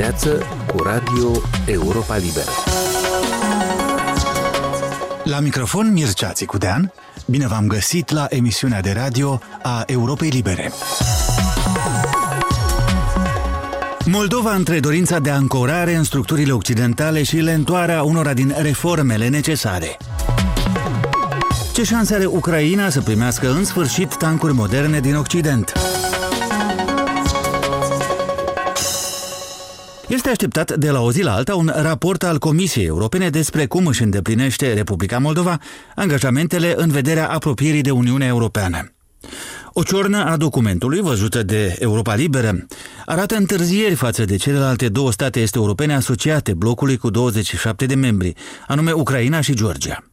dimineață cu Radio Europa Liberă. La microfon Mircea Țicudean, bine v-am găsit la emisiunea de radio a Europei Libere. Moldova între dorința de ancorare în structurile occidentale și lentoarea unora din reformele necesare. Ce șanse are Ucraina să primească în sfârșit tancuri moderne din Occident? Este așteptat de la o zi la alta un raport al Comisiei Europene despre cum își îndeplinește Republica Moldova angajamentele în vederea apropierii de Uniunea Europeană. O ciornă a documentului văzută de Europa Liberă arată întârzieri față de celelalte două state este europene asociate blocului cu 27 de membri, anume Ucraina și Georgia.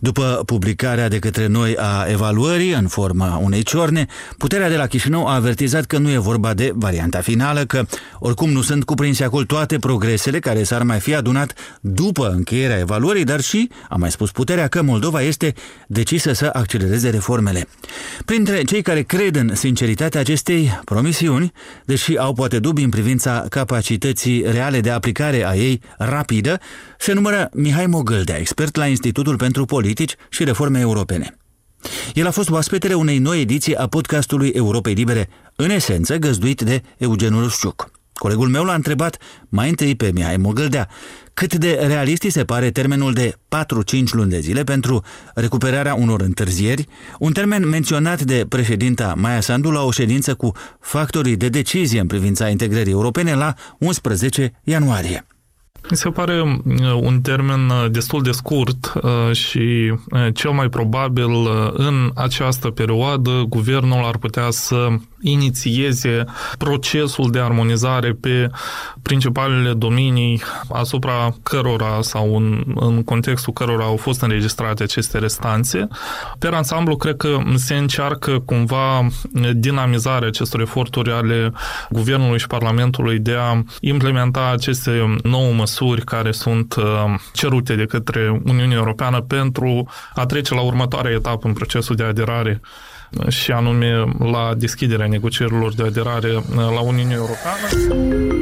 După publicarea de către noi a evaluării în forma unei ciorne, puterea de la Chișinău a avertizat că nu e vorba de varianta finală, că oricum nu sunt cuprinse acolo toate progresele care s-ar mai fi adunat după încheierea evaluării, dar și, a mai spus puterea, că Moldova este decisă să accelereze reformele. Printre cei care cred în sinceritatea acestei promisiuni, deși au poate dubii în privința capacității reale de aplicare a ei rapidă, se numără Mihai Mogâldea, expert la Institutul pentru Politici și Reforme Europene. El a fost oaspetele unei noi ediții a podcastului Europei Libere, în esență găzduit de Eugen Rusciuc. Colegul meu l-a întrebat mai întâi pe Mihai Mogâldea cât de realist se pare termenul de 4-5 luni de zile pentru recuperarea unor întârzieri, un termen menționat de președinta Maia Sandu la o ședință cu factorii de decizie în privința integrării europene la 11 ianuarie. Mi se pare uh, un termen uh, destul de scurt uh, și cel mai probabil în această perioadă guvernul ar putea să inițieze procesul de armonizare pe principalele domenii asupra cărora sau în, în contextul cărora au fost înregistrate aceste restanțe. Pe ansamblu, cred că se încearcă cumva dinamizarea acestor eforturi ale Guvernului și Parlamentului de a implementa aceste nouă măsuri care sunt uh, cerute de către Uniunea Europeană pentru a trece la următoarea etapă în procesul de aderare și anume la deschiderea negocierilor de aderare uh, la Uniunea Europeană.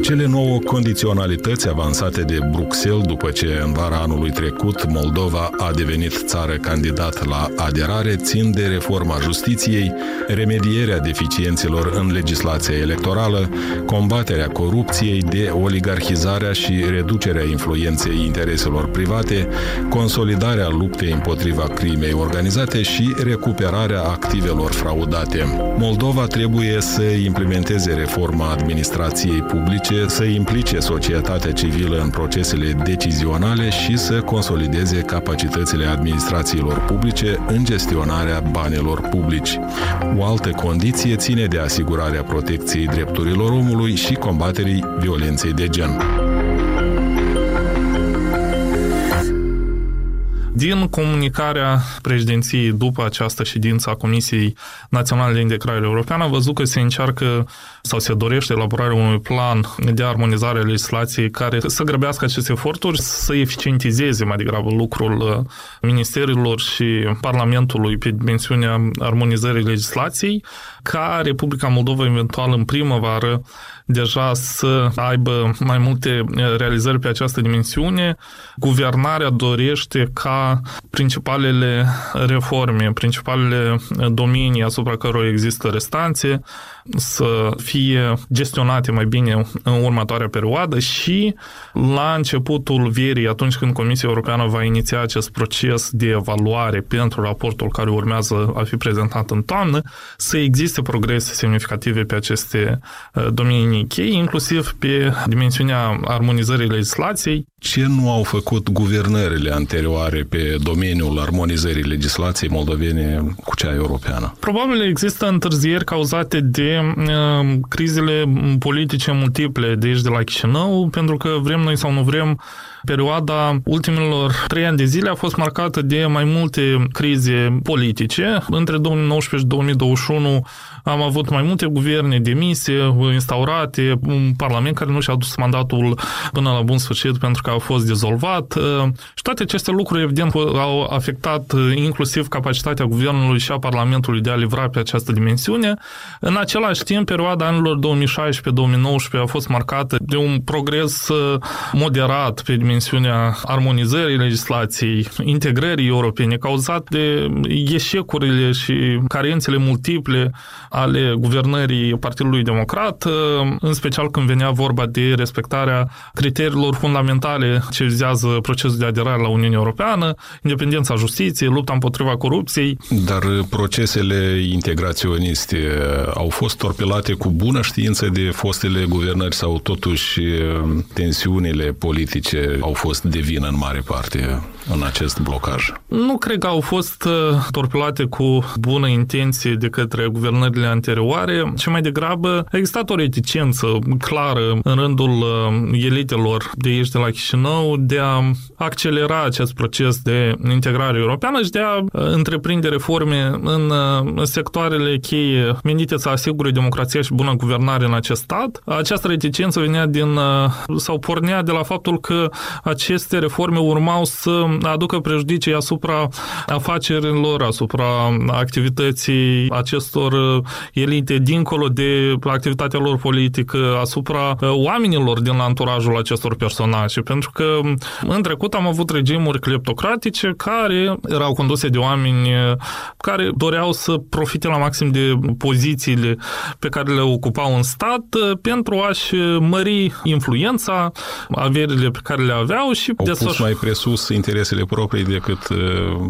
Cele nouă condiționalități avansate de Bruxelles după ce în vara anului trecut Moldova a devenit țară candidat la aderare țin de reforma justiției, remedierea deficiențelor în legislația electorală, combaterea corupției, de oligarhizarea și reducerea influenței intereselor private, consolidarea luptei împotriva crimei organizate și recuperarea activelor taxelor fraudate. Moldova trebuie să implementeze reforma administrației publice, să implice societatea civilă în procesele decizionale și să consolideze capacitățile administrațiilor publice în gestionarea banilor publici. O altă condiție ține de asigurarea protecției drepturilor omului și combaterii violenței de gen. Din comunicarea președinției după această ședință a Comisiei Naționale de Integrare Europeană, a văzut că se încearcă sau se dorește elaborarea unui plan de armonizare a legislației care să grăbească aceste eforturi, să eficientizeze mai degrabă lucrul uh, ministerilor și Parlamentului pe dimensiunea armonizării legislației, ca Republica Moldova eventual în primăvară deja să aibă mai multe realizări pe această dimensiune. Guvernarea dorește ca principalele reforme, principalele domenii asupra cărora există restanțe, să fie gestionate mai bine în următoarea perioadă și la începutul verii, atunci când Comisia Europeană va iniția acest proces de evaluare pentru raportul care urmează a fi prezentat în toamnă, să existe progrese semnificative pe aceste uh, domenii chei, inclusiv pe dimensiunea armonizării legislației. Ce nu au făcut guvernările anterioare pe domeniul armonizării legislației moldovene cu cea europeană? Probabil există întârzieri cauzate de crizele politice multiple de aici de la Chișinău, pentru că vrem noi sau nu vrem, perioada ultimilor trei ani de zile a fost marcată de mai multe crize politice. Între 2019 și 2021 am avut mai multe guverne demise, instaurate, un parlament care nu și-a dus mandatul până la bun sfârșit pentru că a fost dizolvat. Și toate aceste lucruri, evident, au afectat inclusiv capacitatea guvernului și a Parlamentului de a livra pe această dimensiune. În același timp, perioada anilor 2016-2019 a fost marcată de un progres moderat pe dimensiunea armonizării legislației, integrării europene, cauzat de eșecurile și carențele multiple ale guvernării Partidului Democrat, în special când venea vorba de respectarea criteriilor fundamentale ce vizează procesul de aderare la Uniunea Europeană, independența justiției, lupta împotriva corupției. Dar procesele integraționiste au fost torpilate cu bună știință de fostele guvernări sau totuși tensiunile politice au fost de vină în mare parte în acest blocaj? Nu cred că au fost uh, torpilate cu bună intenție de către guvernările anterioare, ci mai degrabă a existat o reticență clară în rândul uh, elitelor de aici de la Chișinău de a accelera acest proces de integrare europeană și de a uh, întreprinde reforme în sectoarele cheie menite să asigure democrația și bună guvernare în acest stat. Această reticență venea din sau pornea de la faptul că aceste reforme urmau să aducă prejudicii asupra afacerilor, asupra activității acestor uh, elite, dincolo de activitatea lor politică, asupra uh, oamenilor din anturajul acestor personaje. Pentru că um, în trecut am avut regimuri cleptocratice care erau conduse de oameni uh, care doreau să profite la maxim de pozițiile pe care le ocupau în stat pentru a-și mări influența, averile pe care le aveau și Au pus mai presus interesele proprii decât uh,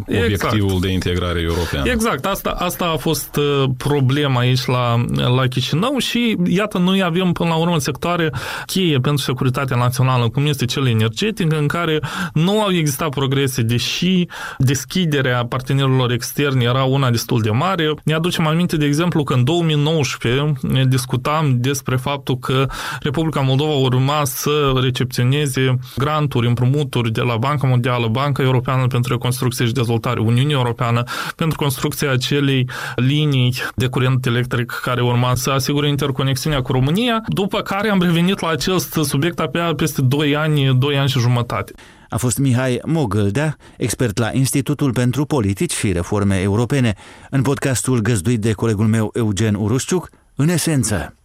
obiectivul exact. de integrare europeană. Exact, asta, asta a fost uh, problema aici la, la Chișinău și iată, noi avem până la urmă sectoare cheie pentru securitatea națională, cum este cel energetic, în care nu au existat progrese, deși deschiderea partenerilor externi era una destul de mare. Ne aducem aminte, de exemplu, că în 2019 discutam despre faptul că Republica Moldova urma să recepționeze granturi, împrumuturi de la Banca Mondială, Banca Europeană pentru Reconstrucție și Dezvoltare, Uniunea Europeană pentru construcția acelei linii de curent electric care urma să asigure interconexiunea cu România, după care am revenit la acest subiect abia peste 2 ani, 2 ani și jumătate. A fost Mihai Mogâldea, expert la Institutul pentru Politici și Reforme Europene, în podcastul găzduit de colegul meu Eugen Urușciuc, în esență.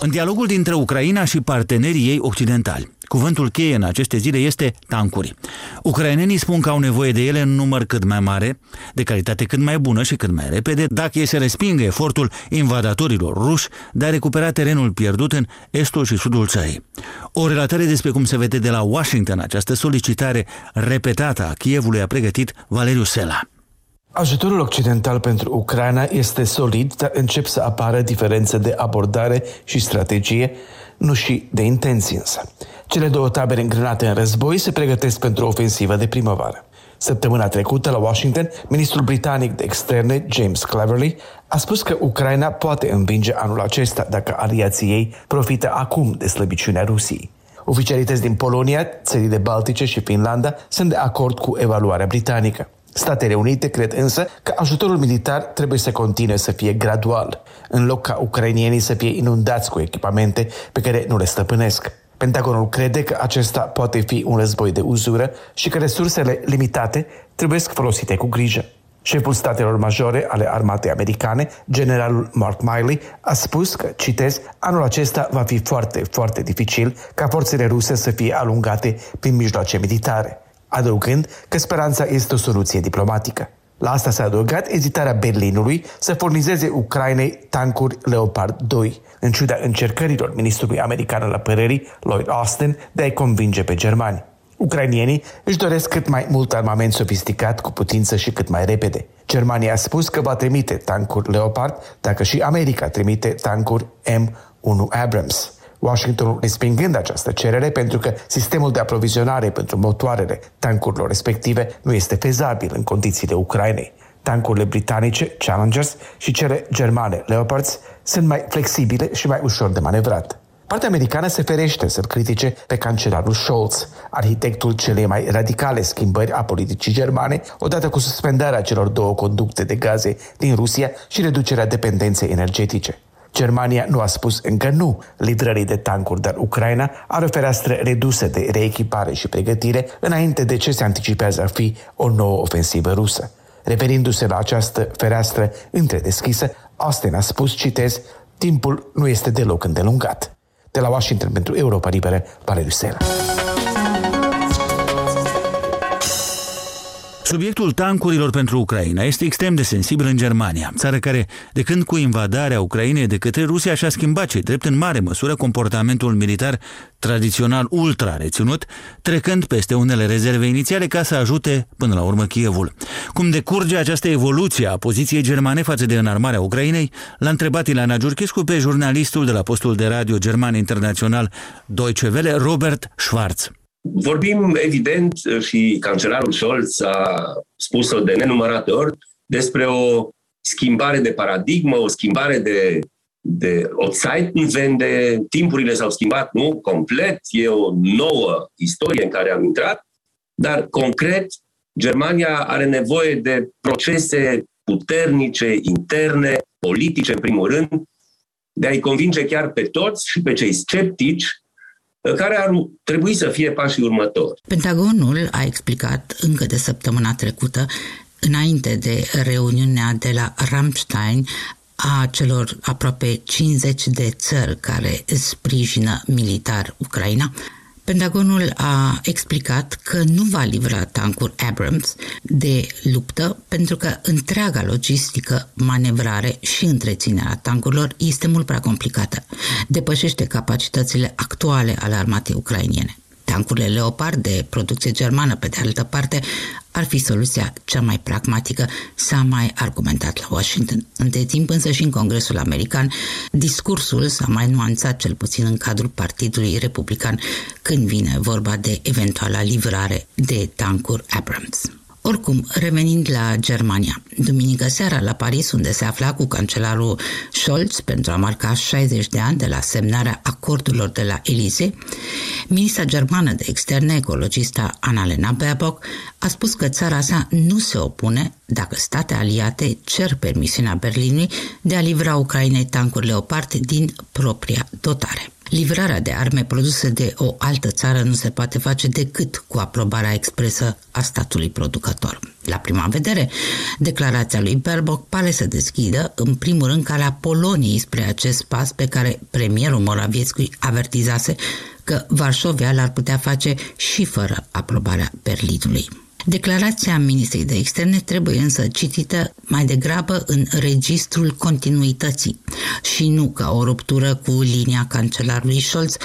În dialogul dintre Ucraina și partenerii ei occidentali, cuvântul cheie în aceste zile este tancuri. Ucrainenii spun că au nevoie de ele în număr cât mai mare, de calitate cât mai bună și cât mai repede, dacă e să respingă efortul invadatorilor ruși de a recupera terenul pierdut în estul și sudul țării. O relatare despre cum se vede de la Washington această solicitare repetată a Kievului a pregătit Valeriu Sela. Ajutorul occidental pentru Ucraina este solid, dar încep să apară diferențe de abordare și strategie, nu și de intenții însă. Cele două tabere îngrenate în război se pregătesc pentru o ofensivă de primăvară. Săptămâna trecută, la Washington, ministrul britanic de externe, James Cleverly, a spus că Ucraina poate învinge anul acesta dacă aliații ei profită acum de slăbiciunea Rusiei. Oficialități din Polonia, țările Baltice și Finlanda sunt de acord cu evaluarea britanică. Statele Unite cred însă că ajutorul militar trebuie să continue să fie gradual, în loc ca ucrainienii să fie inundați cu echipamente pe care nu le stăpânesc. Pentagonul crede că acesta poate fi un război de uzură și că resursele limitate trebuie folosite cu grijă. Șeful statelor majore ale armatei americane, generalul Mark Miley, a spus că, citez, anul acesta va fi foarte, foarte dificil ca forțele ruse să fie alungate prin mijloace militare adăugând că speranța este o soluție diplomatică. La asta s-a adăugat ezitarea Berlinului să furnizeze Ucrainei tancuri Leopard 2, în ciuda încercărilor ministrului american al apărării, Lloyd Austin, de a-i convinge pe germani. Ucrainienii își doresc cât mai mult armament sofisticat, cu putință și cât mai repede. Germania a spus că va trimite tancuri Leopard dacă și America trimite tancuri M1 Abrams. Washingtonul respingând această cerere pentru că sistemul de aprovizionare pentru motoarele tancurilor respective nu este fezabil în condițiile Ucrainei. Tancurile britanice, Challengers, și cele germane, Leopards, sunt mai flexibile și mai ușor de manevrat. Partea americană se ferește să-l critique pe cancelarul Scholz, arhitectul celei mai radicale schimbări a politicii germane, odată cu suspendarea celor două conducte de gaze din Rusia și reducerea dependenței energetice. Germania nu a spus încă nu livrării de tancuri, dar Ucraina are o fereastră redusă de reechipare și pregătire înainte de ce se anticipează a fi o nouă ofensivă rusă. Reverindu-se la această fereastră întredeschisă, Austin a spus, citez, timpul nu este deloc îndelungat. De la Washington pentru Europa Liberă, Rusela. Subiectul tancurilor pentru Ucraina este extrem de sensibil în Germania, țară care, de când cu invadarea Ucrainei de către Rusia, și-a schimbat ce drept în mare măsură comportamentul militar tradițional ultra reținut, trecând peste unele rezerve inițiale ca să ajute până la urmă Kievul. Cum decurge această evoluție a poziției germane față de înarmarea Ucrainei, l-a întrebat Ilana Giurchescu pe jurnalistul de la postul de radio german internațional Deutsche Welle, Robert Schwarz. Vorbim, evident, și cancelarul Scholz a spus-o de nenumărate ori, despre o schimbare de paradigmă, o schimbare de, de o vende, timpurile s-au schimbat, nu complet, e o nouă istorie în care am intrat, dar concret, Germania are nevoie de procese puternice, interne, politice, în primul rând, de a-i convinge chiar pe toți și pe cei sceptici care ar trebui să fie pașii următori. Pentagonul a explicat încă de săptămâna trecută înainte de reuniunea de la Ramstein a celor aproape 50 de țări care sprijină militar Ucraina, Pentagonul a explicat că nu va livra tancuri Abrams de luptă pentru că întreaga logistică, manevrare și întreținerea tancurilor este mult prea complicată. Depășește capacitățile actuale ale armatei ucrainiene. Tancurile Leopard de producție germană, pe de altă parte, ar fi soluția cea mai pragmatică, s-a mai argumentat la Washington. Între timp însă și în Congresul American, discursul s-a mai nuanțat cel puțin în cadrul Partidului Republican când vine vorba de eventuala livrare de tancuri Abrams. Oricum, revenind la Germania, duminică seara la Paris, unde se afla cu cancelarul Scholz pentru a marca 60 de ani de la semnarea acordurilor de la Elize, ministra germană de externe, ecologista Annalena Baerbock, a spus că țara sa nu se opune dacă state aliate cer permisiunea Berlinului de a livra Ucrainei tancuri Leopard din propria dotare. Livrarea de arme produse de o altă țară nu se poate face decât cu aprobarea expresă a statului producător. La prima vedere, declarația lui Baerbock pare să deschidă, în primul rând, calea Poloniei spre acest pas pe care premierul Moraviecki avertizase că Varșovia l-ar putea face și fără aprobarea Berlinului. Declarația ministrei de externe trebuie însă citită mai degrabă în registrul continuității și nu ca o ruptură cu linia cancelarului Scholz,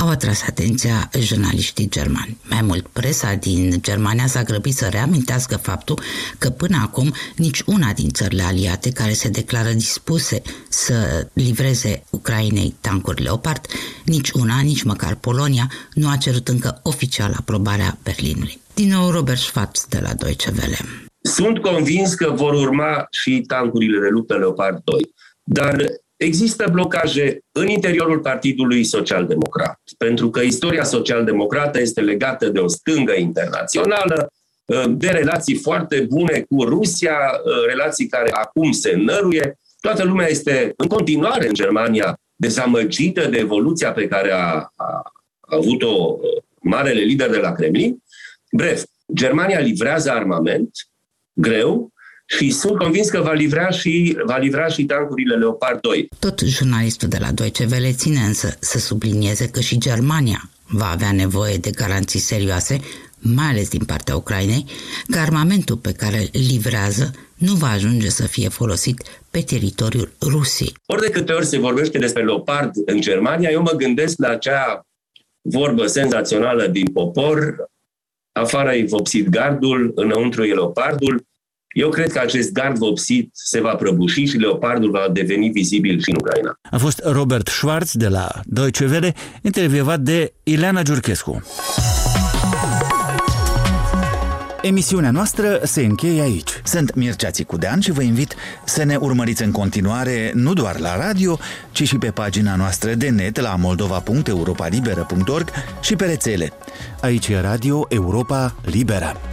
au atras atenția jurnaliștii germani. Mai mult, presa din Germania s-a grăbit să reamintească faptul că până acum nici una din țările aliate care se declară dispuse să livreze Ucrainei tancuri Leopard, nici una, nici măcar Polonia, nu a cerut încă oficial aprobarea Berlinului. Din nou, Robert Schwartz de la Deutsche Welle. Sunt convins că vor urma și tancurile de luptă Leopard 2, dar există blocaje în interiorul Partidului Social-Democrat, pentru că istoria social-democrată este legată de o stângă internațională, de relații foarte bune cu Rusia, relații care acum se năruie. Toată lumea este în continuare în Germania dezamăgită de evoluția pe care a, a avut-o marele lider de la Kremlin Bref, Germania livrează armament greu și sunt convins că va livra și, va livra și tancurile Leopard 2. Tot jurnalistul de la Deutsche Welle ține însă să sublinieze că și Germania va avea nevoie de garanții serioase, mai ales din partea Ucrainei, că armamentul pe care îl livrează nu va ajunge să fie folosit pe teritoriul Rusiei. Ori de câte ori se vorbește despre Leopard în Germania, eu mă gândesc la acea vorbă senzațională din popor, afară e vopsit gardul, înăuntru e leopardul. Eu cred că acest gard vopsit se va prăbuși și leopardul va deveni vizibil și în Ucraina. A fost Robert Schwarz de la Deutsche Welle, intervievat de Ileana Giurchescu. Emisiunea noastră se încheie aici. Sunt Mircea Țicudean și vă invit să ne urmăriți în continuare nu doar la radio, ci și pe pagina noastră de net la moldova.europalibera.org și pe rețele. Aici e Radio Europa Liberă.